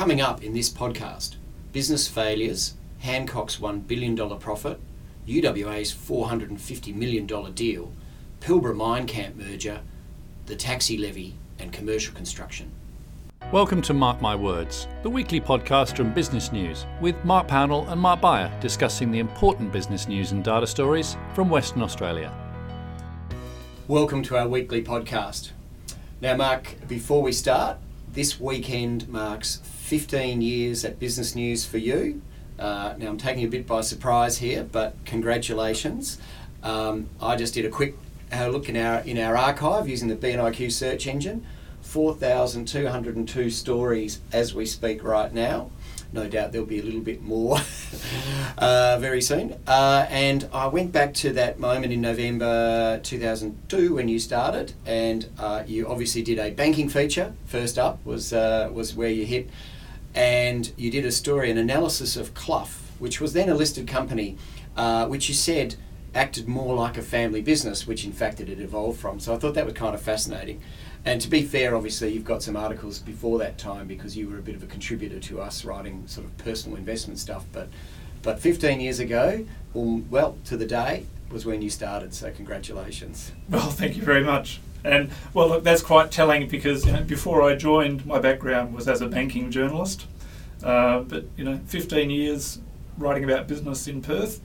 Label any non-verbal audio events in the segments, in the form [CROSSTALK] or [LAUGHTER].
Coming up in this podcast business failures, Hancock's $1 billion profit, UWA's $450 million deal, Pilbara mine camp merger, the taxi levy, and commercial construction. Welcome to Mark My Words, the weekly podcast from Business News, with Mark Pownall and Mark Beyer discussing the important business news and data stories from Western Australia. Welcome to our weekly podcast. Now, Mark, before we start, this weekend marks 15 years at Business News for you. Uh, now, I'm taking a bit by surprise here, but congratulations. Um, I just did a quick uh, look in our in our archive using the BNIQ search engine. 4,202 stories as we speak right now. No doubt there'll be a little bit more [LAUGHS] uh, very soon. Uh, and I went back to that moment in November 2002 when you started, and uh, you obviously did a banking feature. First up was uh, was where you hit, and you did a story, an analysis of Clough, which was then a listed company, uh, which you said acted more like a family business, which in fact it had evolved from. So I thought that was kind of fascinating. And to be fair, obviously, you've got some articles before that time because you were a bit of a contributor to us writing sort of personal investment stuff. But, but 15 years ago, well, well to the day, was when you started. So congratulations. Well, thank you very much. And well, look, that's quite telling because you know, before I joined, my background was as a banking journalist. Uh, but you know, 15 years writing about business in Perth.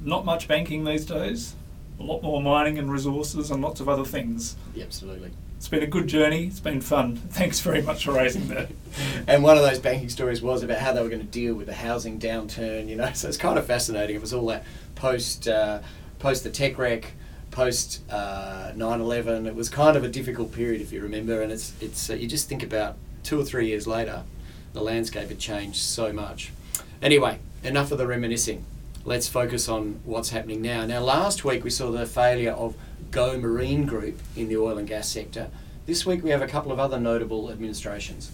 Not much banking these days. A lot more mining and resources and lots of other things. Yeah, absolutely. It's been a good journey. It's been fun. [LAUGHS] Thanks very much for raising that. [LAUGHS] and one of those banking stories was about how they were going to deal with the housing downturn. You know, [LAUGHS] so it's kind of fascinating. It was all that post uh, post the tech wreck, post uh, 9/11. It was kind of a difficult period, if you remember. And it's it's uh, you just think about two or three years later, the landscape had changed so much. Anyway, enough of the reminiscing. Let's focus on what's happening now. Now, last week we saw the failure of Go Marine Group in the oil and gas sector. This week we have a couple of other notable administrations.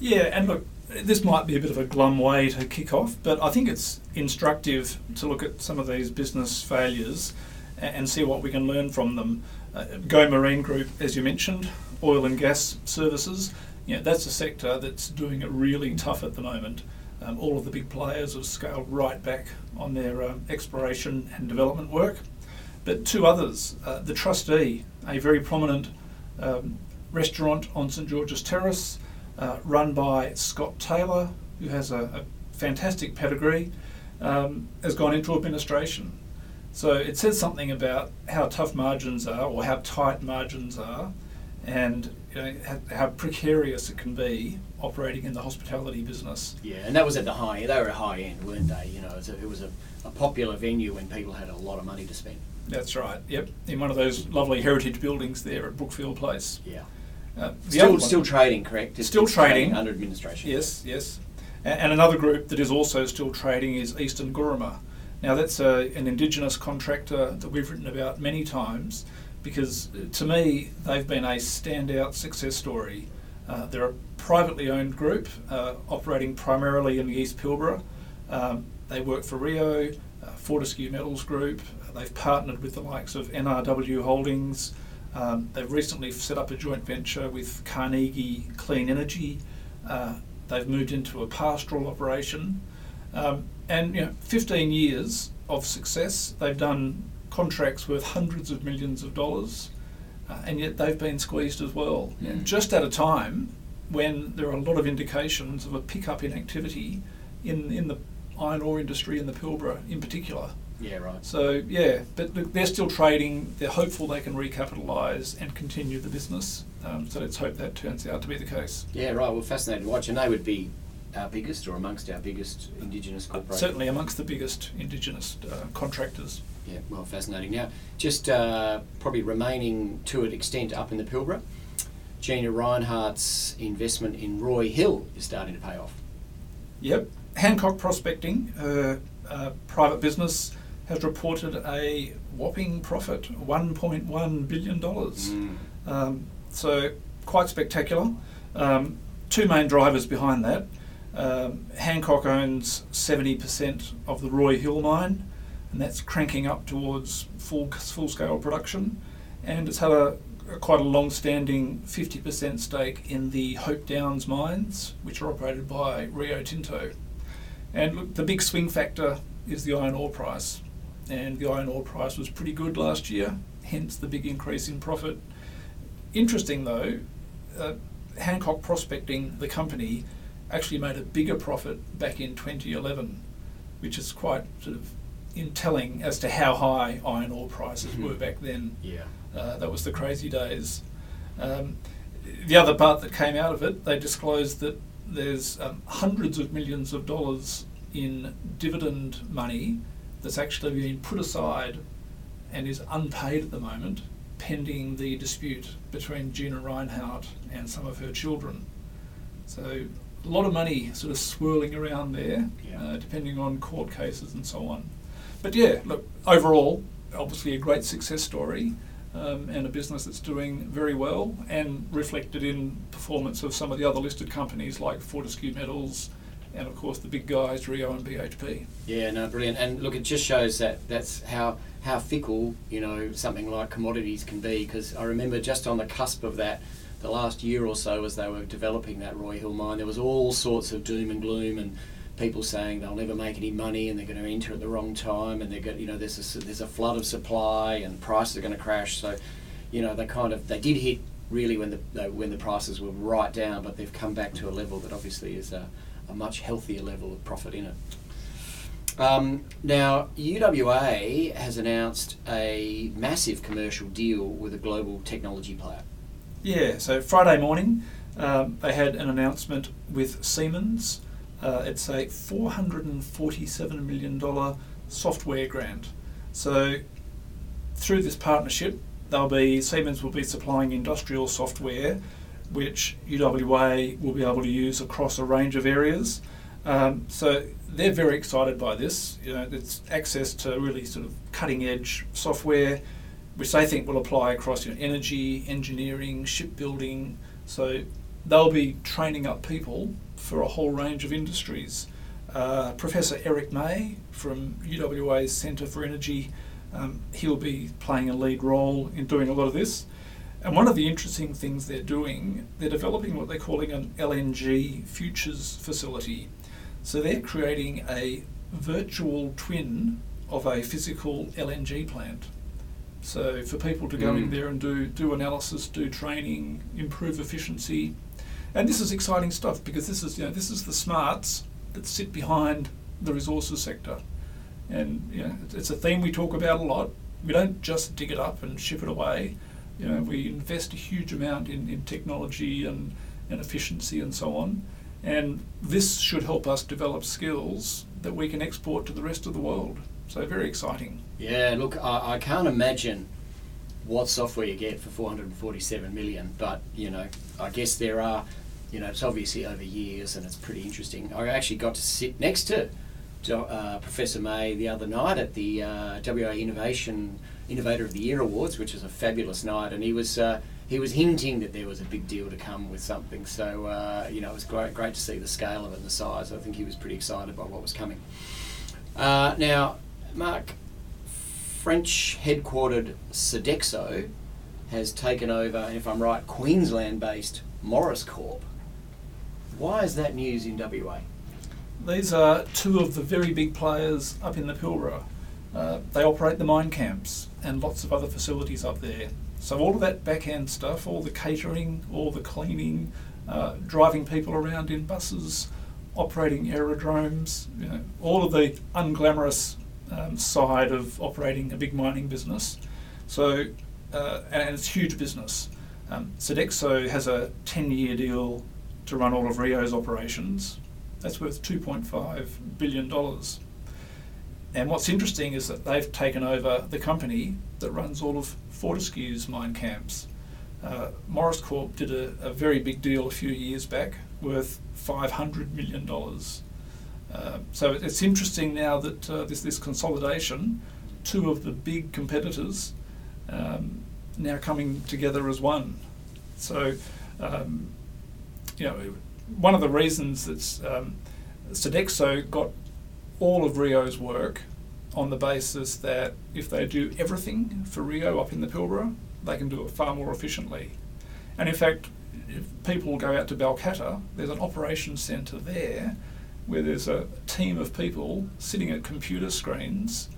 Yeah, and look, this might be a bit of a glum way to kick off, but I think it's instructive to look at some of these business failures and see what we can learn from them. Uh, Go Marine Group, as you mentioned, oil and gas services, you know, that's a sector that's doing it really tough at the moment. Um, all of the big players have scaled right back on their um, exploration and development work. But two others, uh, the trustee, a very prominent um, restaurant on St George's Terrace, uh, run by Scott Taylor, who has a, a fantastic pedigree, um, has gone into administration. So it says something about how tough margins are, or how tight margins are, and you know, how precarious it can be operating in the hospitality business. Yeah, and that was at the high. They were at high end, weren't they? You know, it was a, it was a, a popular venue when people had a lot of money to spend. That's right. Yep, in one of those lovely heritage buildings there at Brookfield Place. Yeah. Uh, still, still trading, correct? It's still trading. trading under administration. Yes, yes. And, and, another group that is also still trading is Eastern Guruma. Now that's a, an indigenous contractor that we've written about many times because uh, to me they've been a standout success story. Uh, they're a privately owned group uh, operating primarily in the East Pilbara. Um, they work for Rio, uh, Fortescue Metals Group. they've partnered with the likes of NRW Holdings. Um, they've recently set up a joint venture with Carnegie Clean Energy. Uh, they've moved into a pastoral operation. Um, and you know, 15 years of success. They've done contracts worth hundreds of millions of dollars, uh, and yet they've been squeezed as well. Mm. Just at a time when there are a lot of indications of a pickup in activity in, in the iron ore industry in the Pilbara in particular. Yeah, right. So, yeah, but look, they're still trading. They're hopeful they can recapitalise and continue the business. Um, so let's hope that turns out to be the case. Yeah, right. Well, fascinating to watch. And they would be our biggest or amongst our biggest Indigenous corporations? Certainly amongst the biggest Indigenous uh, contractors. Yeah, well, fascinating. Now, just uh, probably remaining to an extent up in the Pilbara, Gina Rinehart's investment in Roy Hill is starting to pay off. Yep. Hancock Prospecting, uh, private business, has reported a whopping profit, $1.1 billion. Mm. Um, so, quite spectacular. Um, two main drivers behind that. Um, Hancock owns 70% of the Roy Hill mine, and that's cranking up towards full full scale production. And it's had a quite a long-standing 50% stake in the Hope Downs mines, which are operated by Rio Tinto. And look, the big swing factor is the iron ore price, and the iron ore price was pretty good last year, hence the big increase in profit. Interesting though, uh, Hancock Prospecting, the company, actually made a bigger profit back in 2011, which is quite sort of in telling as to how high iron ore prices Mhm. were back then. Yeah. Uh, that was the crazy days. Um, the other part that came out of it, they disclosed that there's um, hundreds of millions of dollars in dividend money that's actually been put aside and is unpaid at the moment, pending the dispute between Gina Rinehart and some of her children. So a lot of money sort of swirling around there, Yeah. uh, depending on court cases and so on. But yeah, look, overall, obviously a great success story. Um, and a business that's doing very well and reflected in performance of some of the other listed companies like Fortescue Metals and of course the big guys Rio and BHP. Yeah, no, brilliant. And look, it just shows that that's how how fickle you know something like commodities can be. Because I remember just on the cusp of that, the last year or so, as they were developing that Roy Hill mine, there was all sorts of doom and gloom and people saying they'll never make any money and they're going to enter at the wrong time and they're going, you know, there's a, there's a flood of supply and prices are going to crash. So, you know, they kind of they did hit really when the when the prices were right down, but they've come back to a level that obviously is a, a much healthier level of profit in it. Um, now, UWA has announced a massive commercial deal with a global technology player. Yeah, so Friday morning um, they had an announcement with Siemens. Uh, it's a $447 million software grant. So through this partnership, they'll be Siemens will be supplying industrial software, which UWA will be able to use across a range of areas. Um, so they're very excited by this. You know, it's access to really sort of cutting edge software, which they think will apply across you know, energy, engineering, shipbuilding. So they'll be training up people for a whole range of industries. Uh, Professor Eric May from UWA's Centre for Energy, um, he'll be playing a lead role in doing a lot of this. And one of the interesting things they're doing, they're developing what they're calling an LNG futures facility. So they're creating a virtual twin of a physical LNG plant. So for people to go in Mm. there and do do analysis, do training, improve efficiency, and this is exciting stuff because this is you know this is the smarts that sit behind the resources sector, and you know it's, it's a theme we talk about a lot. We don't just dig it up and ship it away. You know we invest a huge amount in, in technology and, and efficiency and so on, and this should help us develop skills that we can export to the rest of the world. So very exciting. Yeah, look, I, I can't imagine what software you get for 447 million, but you know, I guess there are, you know, it's obviously over years and it's pretty interesting. I actually got to sit next to, uh, Professor May the other night at the uh, WA Innovation Innovator of the Year Awards, which was a fabulous night, and he was. Uh, he was hinting that there was a big deal to come with something, so uh, you know it was great, great to see the scale of it and the size. I think he was pretty excited by what was coming. Uh, now, Mark, French headquartered Sodexo has taken over, and if I'm right, Queensland based Morris Corp. Why is that news in WA? These are two of the very big players up in the Pilbara. Uh, they operate the mine camps and lots of other facilities up there. So all of that back end stuff, all the catering, all the cleaning, uh, driving people around in buses, operating aerodromes, you know, all of the unglamorous um, side of operating a big mining business. So, uh, and it's huge business. Um, Sodexo has a 10-year deal to run all of Rio's operations. That's worth 2.5 billion dollars. And what's interesting is that they've taken over the company that runs all of Fortescue's mine camps. Uh, Morris Corp did a, a very big deal a few years back, worth $500 million. Uh, so it's interesting now that uh, this consolidation, two of the big competitors um, now coming together as one. So, um, you know, one of the reasons that um, Sodexo got all of Rio's work on the basis that if they do everything for Rio up in the Pilbara, they can do it far more efficiently. And in fact, if people go out to Balcatta, there's an operations centre there where there's a team of people sitting at computer screens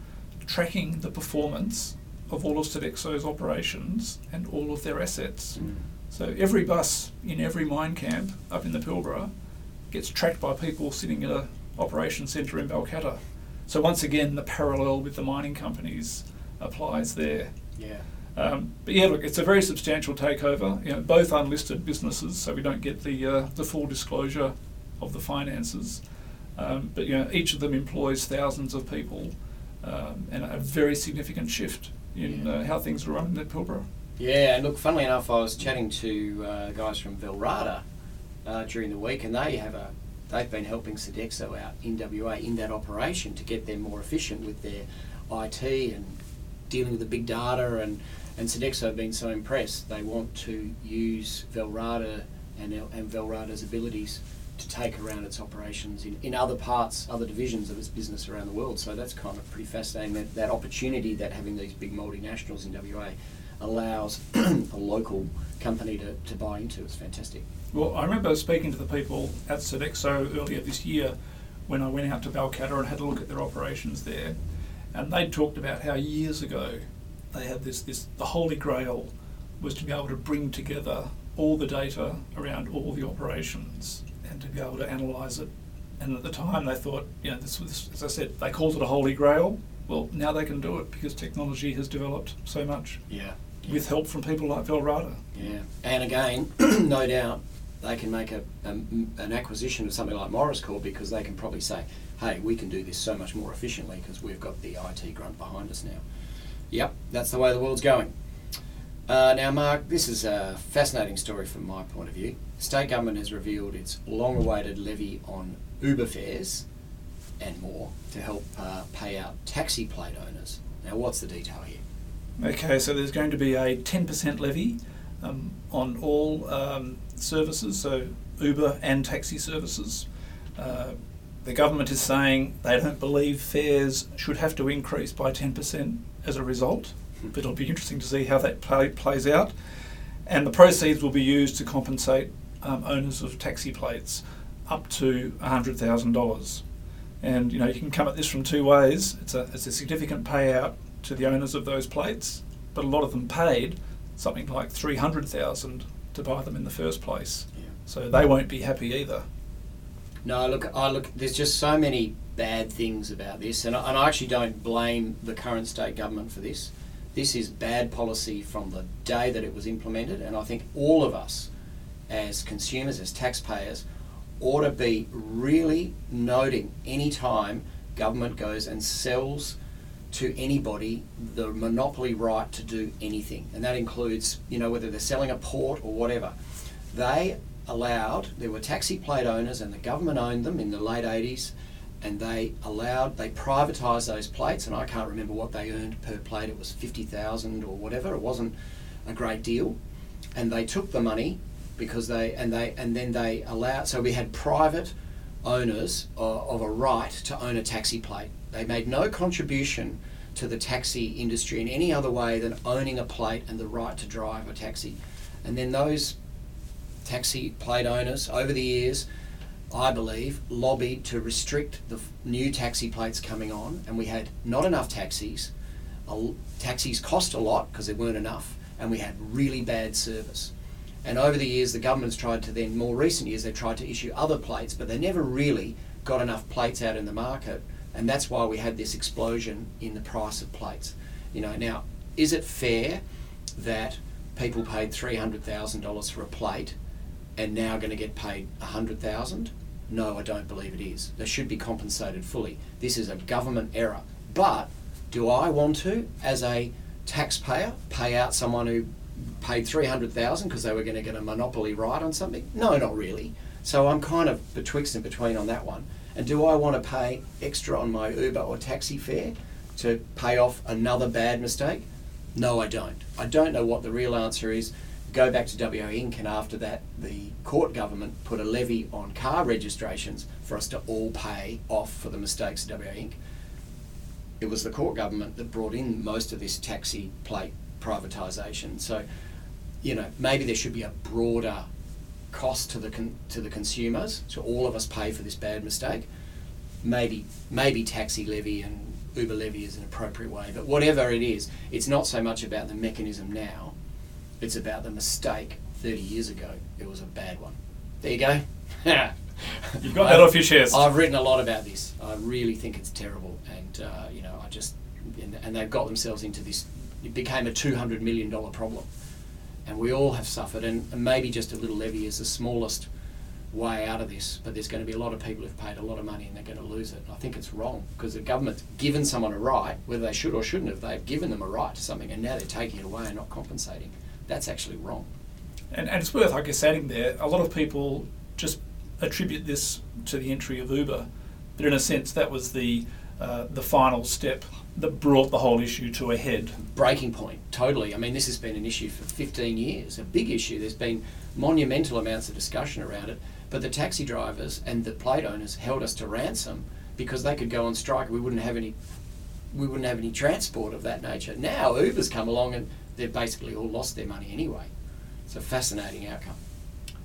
tracking the performance of all of Sodexo's operations and all of their assets. Mm. So every bus in every mine camp up in the Pilbara gets tracked by people sitting at a operations centre in Balcatta. So once again, the parallel with the mining companies applies there. Yeah. Um, but yeah, look, it's a very substantial takeover. You know, both unlisted businesses, so we don't get the uh, the full disclosure of the finances. Um, but you know, each of them employs thousands of people, um, and a very significant shift in Yeah. uh, how things are run in the Pilbara. Yeah, and look, funnily enough, I was chatting to uh, guys from Velrada uh, during the week, and they have a they've been helping Sodexo out in WA in that operation to get them more efficient with their IT and dealing with the big data, and and Sodexo have been so impressed they want to use Velrada and and Velrada's abilities to take around its operations in, in other parts, other divisions of its business around the world. So that's kind of pretty fascinating that, that opportunity that having these big multinationals in WA allows [CLEARS THROAT] a local company to, to buy into. It's fantastic. Well, I remember speaking to the people at Sodexo earlier this year when I went out to Balcatta and had a look at their operations there, and they talked about how years ago they had this, this the holy grail was to be able to bring together all the data around all the operations and to be able to analyse it. And at the time they thought, you know, this was, as I said, they called it a holy grail. Well, now they can do it because technology has developed so much Yeah. With help from people like Velrada. Yeah. And again, [CLEARS THROAT] no doubt they can make a, a, an acquisition of something like Morris Corp because they can probably say, hey, we can do this so much more efficiently because we've got the IT grunt behind us now. Yep, that's the way the world's going. Uh, now, Mark, this is a fascinating story from my point of view. State government has revealed its long awaited levy on Uber fares and more to help uh, pay out taxi plate owners. Now, what's the detail here? Okay, so there's going to be a 10% levy um, on all um, services, so Uber and taxi services. Uh, the government is saying they don't believe fares should have to increase by 10% as a result, but it'll be interesting to see how that play, plays out. And the proceeds will be used to compensate um, owners of taxi plates up to $100,000. And you know you can come at this from two ways. It's a it's a significant payout to the owners of those plates, but a lot of them paid something like three hundred thousand to buy them in the first place. Yeah. So they won't be happy either. No, look, I look. There's just so many bad things about this, and I, and I actually don't blame the current state government for this. This is bad policy from the day that it was implemented, and I think all of us, as consumers, as taxpayers, ought to be really noting any time government goes and sells to anybody the monopoly right to do anything, and that includes, you know, whether they're selling a port or whatever. They allowed, there were taxi plate owners, and the government owned them in the late 80s, and they allowed, they privatised those plates, and I can't remember what they earned per plate, it was 50,000 or whatever, it wasn't a great deal, and they took the money because they, and they, and then they allowed, so we had private owners of, of a right to own a taxi plate. They made no contribution to the taxi industry in any other way than owning a plate and the right to drive a taxi. And then those taxi plate owners over the years, I believe, lobbied to restrict the new taxi plates coming on, and we had not enough taxis. Taxis cost a lot because there weren't enough, and we had really bad service. And over the years, the government's tried to then, more recent years, they've tried to issue other plates, but they never really got enough plates out in the market, and that's why we had this explosion in the price of plates. You know, now, is it fair that people paid three hundred thousand dollars for a plate and now going to get paid a hundred thousand? No, I don't believe it is. They should be compensated fully. This is a government error. But do I want to, as a taxpayer, pay out someone who paid three hundred thousand because they were going to get a monopoly right on something? No, not really. So I'm kind of betwixt and between on that one. And do I want to pay extra on my Uber or taxi fare to pay off another bad mistake? No, I don't. I don't know what the real answer is. Go back to WA Inc. and after that, the Court government put a levy on car registrations for us to all pay off for the mistakes of WA Inc. It was the Court government that brought in most of this taxi plate privatisation. So, you know, maybe there should be a broader cost to the con- to the consumers, so all of us pay for this bad mistake. Maybe maybe taxi levy and Uber levy is an appropriate way, but whatever it is, it's not so much about the mechanism now. It's about the mistake 30 years ago. It was a bad one. There you go. [LAUGHS] You've got that off your chest. I've written a lot about this. I really think it's terrible, and uh, you know, I just and, and they've got themselves into this. It became a two hundred million dollar problem, and we all have suffered. And, and maybe just a little levy is the smallest way out of this. But there's going to be a lot of people who've paid a lot of money and they're going to lose it. And I think it's wrong because the government's given someone a right, whether they should or shouldn't have. They've given them a right to something, and now they're taking it away and not compensating. That's actually wrong. And, and it's worth, I guess, adding there. A lot of people just attribute this to the entry of Uber, but in a sense, that was the uh, the final step that brought the whole issue to a head. Breaking point, totally. I mean, this has been an issue for 15 years, a big issue. There's been monumental amounts of discussion around it, but the taxi drivers and the plate owners held us to ransom because they could go on strike. We wouldn't have any, we wouldn't have any transport of that nature. Now Uber's come along and they've basically all lost their money anyway. It's a fascinating outcome.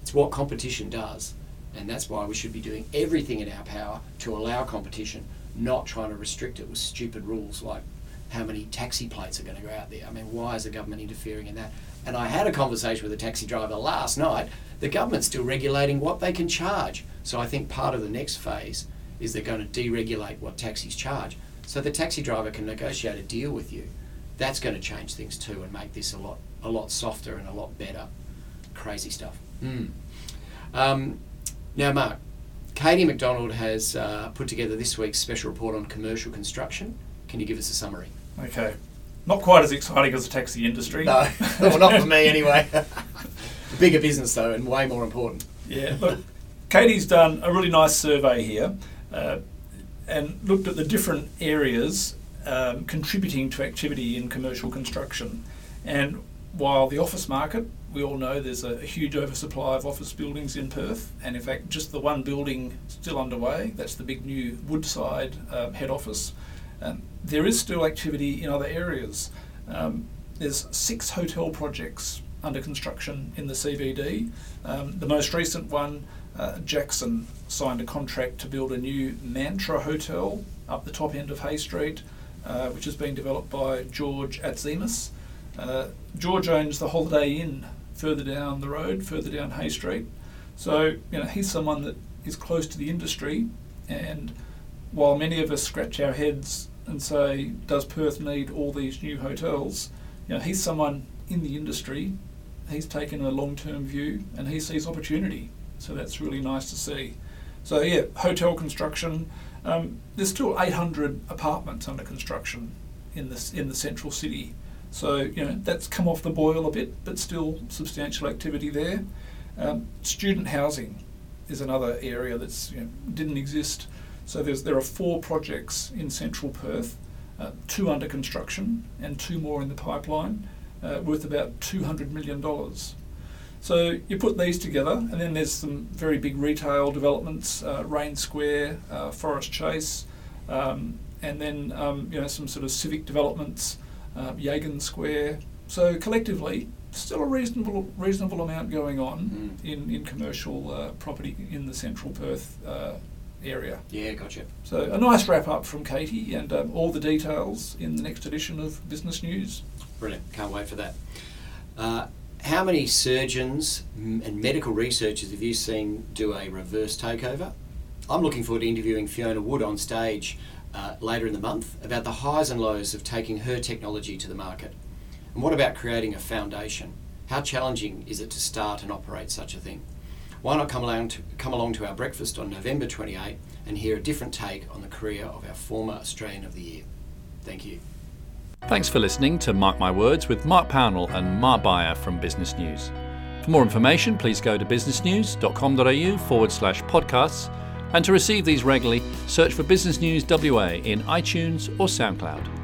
It's what competition does, and that's why we should be doing everything in our power to allow competition, not trying to restrict it with stupid rules like how many taxi plates are going to go out there. I mean, why is the government interfering in that? And I had a conversation with a taxi driver last night. The government's still regulating what they can charge. So I think part of the next phase is they're going to deregulate what taxis charge. So the taxi driver can negotiate a deal with you. That's going to change things too and make this a lot a lot softer and a lot better. Crazy stuff. Mm. Um, now, Mark, Katie McDonald has uh, put together this week's special report on commercial construction. Can you give us a summary? Okay. Not quite as exciting as the taxi industry. No, well, not for me [LAUGHS] anyway. [LAUGHS] Bigger business though, and way more important. Yeah, look, Katie's done a really nice survey here uh, and looked at the different areas um, contributing to activity in commercial construction. And while the office market, we all know there's a, a, huge oversupply of office buildings in Perth, and in fact, just the one building still underway, that's the big new Woodside uh, head office. Um, there is still activity in other areas. Um, there's six hotel projects under construction in the CBD. Um, the most recent one, uh, Jaxon signed a contract to build a new Mantra Hotel up the top end of Hay Street, uh, which is being developed by George Atzemis. Uh, George owns the Holiday Inn further down the road, further down Hay Street. So, you know, he's someone that is close to the industry. And while many of us scratch our heads and say, does Perth need all these new hotels? You know, he's someone in the industry. He's taken a long term view and he sees opportunity. So that's really nice to see. So, yeah, hotel construction. Um, there's still 800 apartments under construction in, this, in the central city. So, you know, that's come off the boil a bit, but still substantial activity there. Um, student housing is another area that's you know, didn't exist. So there's, there are four projects in central Perth, uh, two under construction and two more in the pipeline, uh, worth about $200 million. So you put these together, and then there's some very big retail developments, uh, Raine Square, uh, Forest Chase, um, and then um, you know some sort of civic developments uh, Yagan Square. So collectively, still a reasonable reasonable amount going on mm. in in commercial uh, property in the central Perth uh, area. Yeah, gotcha. So a nice wrap up from Katie, and um, all the details in the next edition of Business News. Brilliant! Can't wait for that. Uh, how many surgeons and medical researchers have you seen do a reverse takeover? I'm looking forward to interviewing Fiona Wood on stage uh, later in the month about the highs and lows of taking her technology to the market. And what about creating a foundation? How challenging is it to start and operate such a thing? Why not come along to, come along to our breakfast on November 28 and hear a different take on the career of our former Australian of the Year? Thank you. Thanks for listening to Mark My Words with Mark Pownall and Mark Beyer from Business News. For more information, please go to businessnews.com.au forward slash podcasts and to receive these regularly, search for Business News WA in iTunes or SoundCloud.